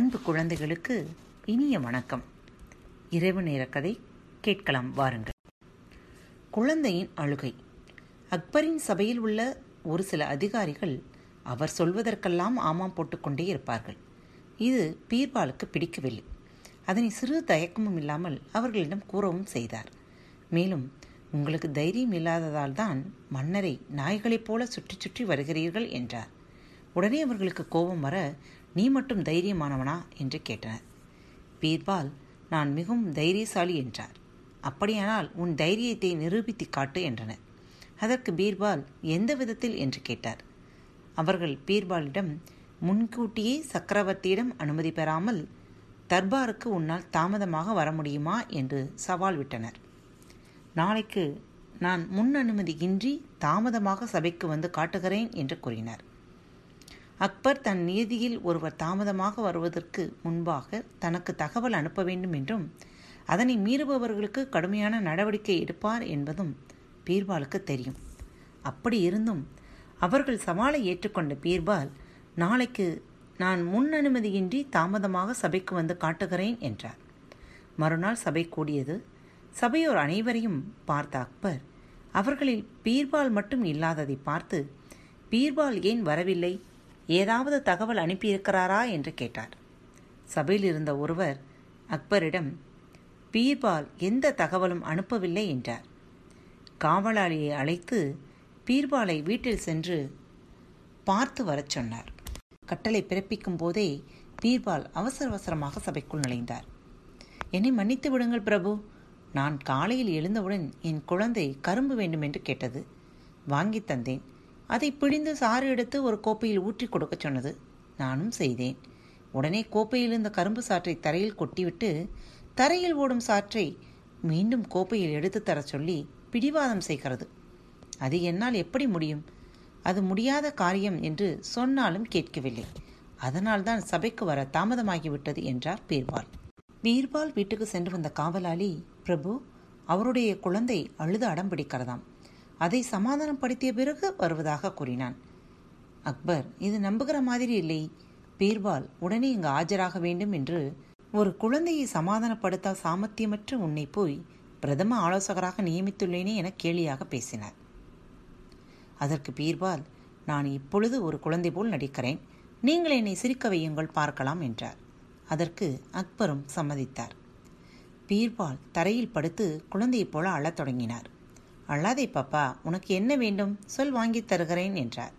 அன்பு குழந்தைகளுக்கு இனிய வணக்கம். இரவு நேர கதை கேட்கலாம் வாருங்கள். குழந்தையின் அழுகை. அக்பரின் சபையில் உள்ள ஒரு சில அதிகாரிகள் அவர் சொல்வதற்கெல்லாம் ஆமாம் போட்டுக்கொண்டே இருப்பார்கள். இது பீர்பாலுக்கு பிடிக்கவில்லை. அதனை சிறு தயக்கமும் இல்லாமல் அவர்களிடம் கூறவும் செய்தார். மேலும் உங்களுக்கு தைரியம் இல்லாததால் தான் மன்னரை நாய்களைப் போல சுற்றி சுற்றி வருகிறீர்கள் என்றார். உடனே அவர்களுக்கு கோபம் வர நீ மட்டும் தைரியமானவனா? என்று கேட்டனர். பீர்பால் நான் மிகவும் தைரியசாலி என்றார். அப்படியானால் உன் தைரியத்தை நிரூபித்து காட்டு என்றனர். அதற்கு பீர்பால் எந்த விதத்தில்? என்று கேட்டார். அவர்கள் பீர்பாலிடம் முன்கூட்டியே சக்கரவர்த்தியிடம் அனுமதி பெறாமல் தர்பாருக்கு உன்னால் தாமதமாக வர முடியுமா? என்று சவால் விட்டனர். நாளைக்கு நான் முன் அனுமதியின்றி தாமதமாக சபைக்கு வந்து காட்டுகிறேன் என்று கூறினார். அக்பர் தன் நீதியில் ஒருவர் தாமதமாக வருவதற்கு முன்பாக தனக்கு தகவல் அனுப்ப வேண்டும் என்றும் அதனை மீறுபவர்களுக்கு கடுமையான நடவடிக்கை எடுப்பார் என்பதும் பீர்பாலுக்கு தெரியும். அப்படி இருந்தும் அவர்கள் சவாலை ஏற்றுக்கொண்ட பீர்பால் நாளைக்கு நான் முன் அனுமதியின்றி தாமதமாக சபைக்கு வந்து காட்டுகிறேன் என்றார். மறுநாள் சபை கூடியது. சபையோர் அனைவரையும் பார்த்த அக்பர் அவர்களில் பீர்பால் மட்டும் இல்லாததை பார்த்து பீர்பால் ஏன் வரவில்லை? ஏதாவது தகவல் அனுப்பியிருக்கிறாரா என்று கேட்டார். சபையில் இருந்த ஒருவர் அக்பரிடம் பீர்பால் எந்த தகவலும் அனுப்பவில்லை என்றார். காவலாளியை அழைத்து பீர்பாலை வீட்டில் சென்று பார்த்து வரச் சொன்னார். கட்டளை பிறப்பிக்கும் போதே பீர்பால் அவசர அவசரமாக சபைக்குள் நுழைந்தார். என்னை மன்னித்து விடுங்கள் பிரபு. நான் காலையில் எழுந்தவுடன் என் குழந்தை கரும்பு வேண்டும் என்று கேட்டது. வாங்கி தந்தேன். அதை பிழிந்து சாறு எடுத்து ஒரு கோப்பையில் ஊற்றி கொடுக்க சொன்னது. நானும் செய்தேன். உடனே கோப்பையில் இருந்த கரும்பு சாற்றை தரையில் கொட்டிவிட்டு தரையில் ஓடும் சாற்றை மீண்டும் கோப்பையில் எடுத்து தர சொல்லி பிடிவாதம் செய்கிறது. அது என்னால் எப்படி முடியும்? அது முடியாத காரியம் என்று சொன்னாலும் கேட்கவில்லை. அதனால்தான் சபைக்கு வர தாமதமாகிவிட்டது என்றார் பீர்பால். பீர்பால் வீட்டுக்கு சென்று வந்த காவலாளி பிரபு அவருடைய குழந்தை அழுது அடம் பிடிக்கிறதாம். அதை சமாதானப்படுத்திய பிறகு வருவதாக கூறினான். அக்பர் இது நம்புகிற மாதிரி இல்லை. பீர்பால் உடனே இங்கு ஆஜராக வேண்டும் என்று ஒரு குழந்தையை சமாதானப்படுத்த சாமர்த்தியமற்ற உன்னை போய் பிரதம ஆலோசகராக நியமித்துள்ளேனே என கேலியாக பேசினார். அதற்கு பீர்பால் நான் இப்பொழுது ஒரு குழந்தை போல் நடிக்கிறேன். நீங்கள் என்னை சிரிக்க வையுங்கள் பார்க்கலாம் என்றார். அதற்கு அக்பரும் சம்மதித்தார். பீர்பால் தரையில் படுத்து குழந்தையைப் போல அழத் தொடங்கினார். அழாதே பாப்பா உனக்கு என்ன வேண்டும்? சொல் வாங்கித் தருகிறேன் என்றார்.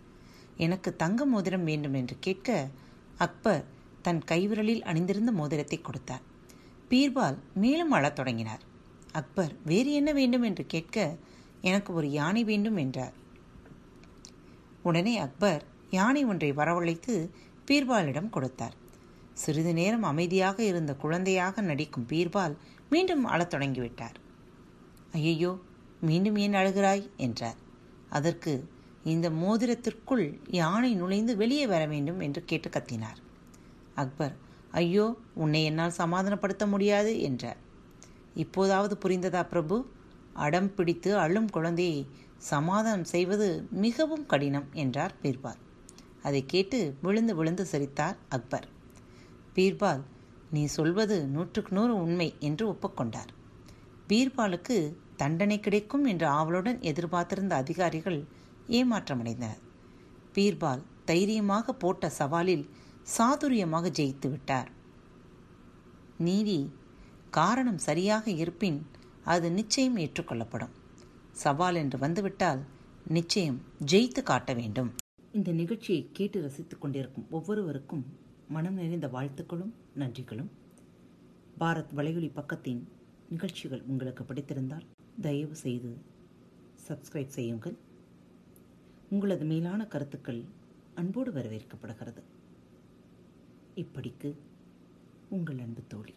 எனக்கு தங்க மோதிரம் வேண்டும் என்று கேட்க அக்பர் தன் கைவிரலில் அணிந்திருந்த மோதிரத்தை கொடுத்தார். பீர்பால் மேலும் அழத் தொடங்கினார். அக்பர் வேறு என்ன வேண்டும் என்று கேட்க எனக்கு ஒரு யானை வேண்டும் என்றார். உடனே அக்பர் யானை ஒன்றை வரவழைத்து பீர்பாலிடம் கொடுத்தார். சிறிது நேரம் அமைதியாக இருந்த குழந்தையாக நடிக்கும் பீர்பால் மீண்டும் அழத் தொடங்கிவிட்டார். ஐயையோ மீண்டும் ஏன் அழுகிறாய்? என்றார். அதற்கு இந்த மோதிரத்திற்குள் யானை நுழைந்து வெளியே வர வேண்டும் என்று கேட்டு கத்தினார். அக்பர் ஐயோ உன்னை என்னால் சமாதானப்படுத்த முடியாது என்றார். இப்போதாவது புரிந்ததா பிரபு? அடம் பிடித்து அழும் குழந்தையை சமாதானம் செய்வது மிகவும் கடினம் என்றார் பீர்பால். அதை கேட்டு விழுந்து விழுந்து சிரித்தார் அக்பர். பீர்பால் நீ சொல்வது நூற்றுக்கு நூறு உண்மை என்று ஒப்புக்கொண்டார். பீர்பாலுக்கு தண்டனை கிடைக்கும் என்று ஆவலுடன் எதிர்பார்த்திருந்த அதிகாரிகள் ஏமாற்றமடைந்தனர். பீர்பால் தைரியமாக போட்ட சவாலில் சாதுரியமாக ஜெயித்து விட்டார். நீதி காரணம் சரியாக இருப்பின் அது நிச்சயம் ஏற்றுக்கொள்ளப்படும். சவால் என்று வந்துவிட்டால் நிச்சயம் ஜெயித்து காட்ட வேண்டும். இந்த நிகழ்ச்சியை கேட்டு ரசித்துக் கொண்டிருக்கும் ஒவ்வொருவருக்கும் மனம் நிறைந்த வாழ்த்துக்களும் நன்றிகளும். பாரத் வலையொலி பக்கத்தின் நிகழ்ச்சிகள் உங்களுக்கு பிடித்திருந்தால் தயவு செய்து சப்ஸ்கிரைப் செய்யுங்கள். உங்களது மேலான கருத்துக்கள் அன்போடு வரவேற்கப்படுகிறது. இப்படிக்கு உங்கள் அன்பு தோழி.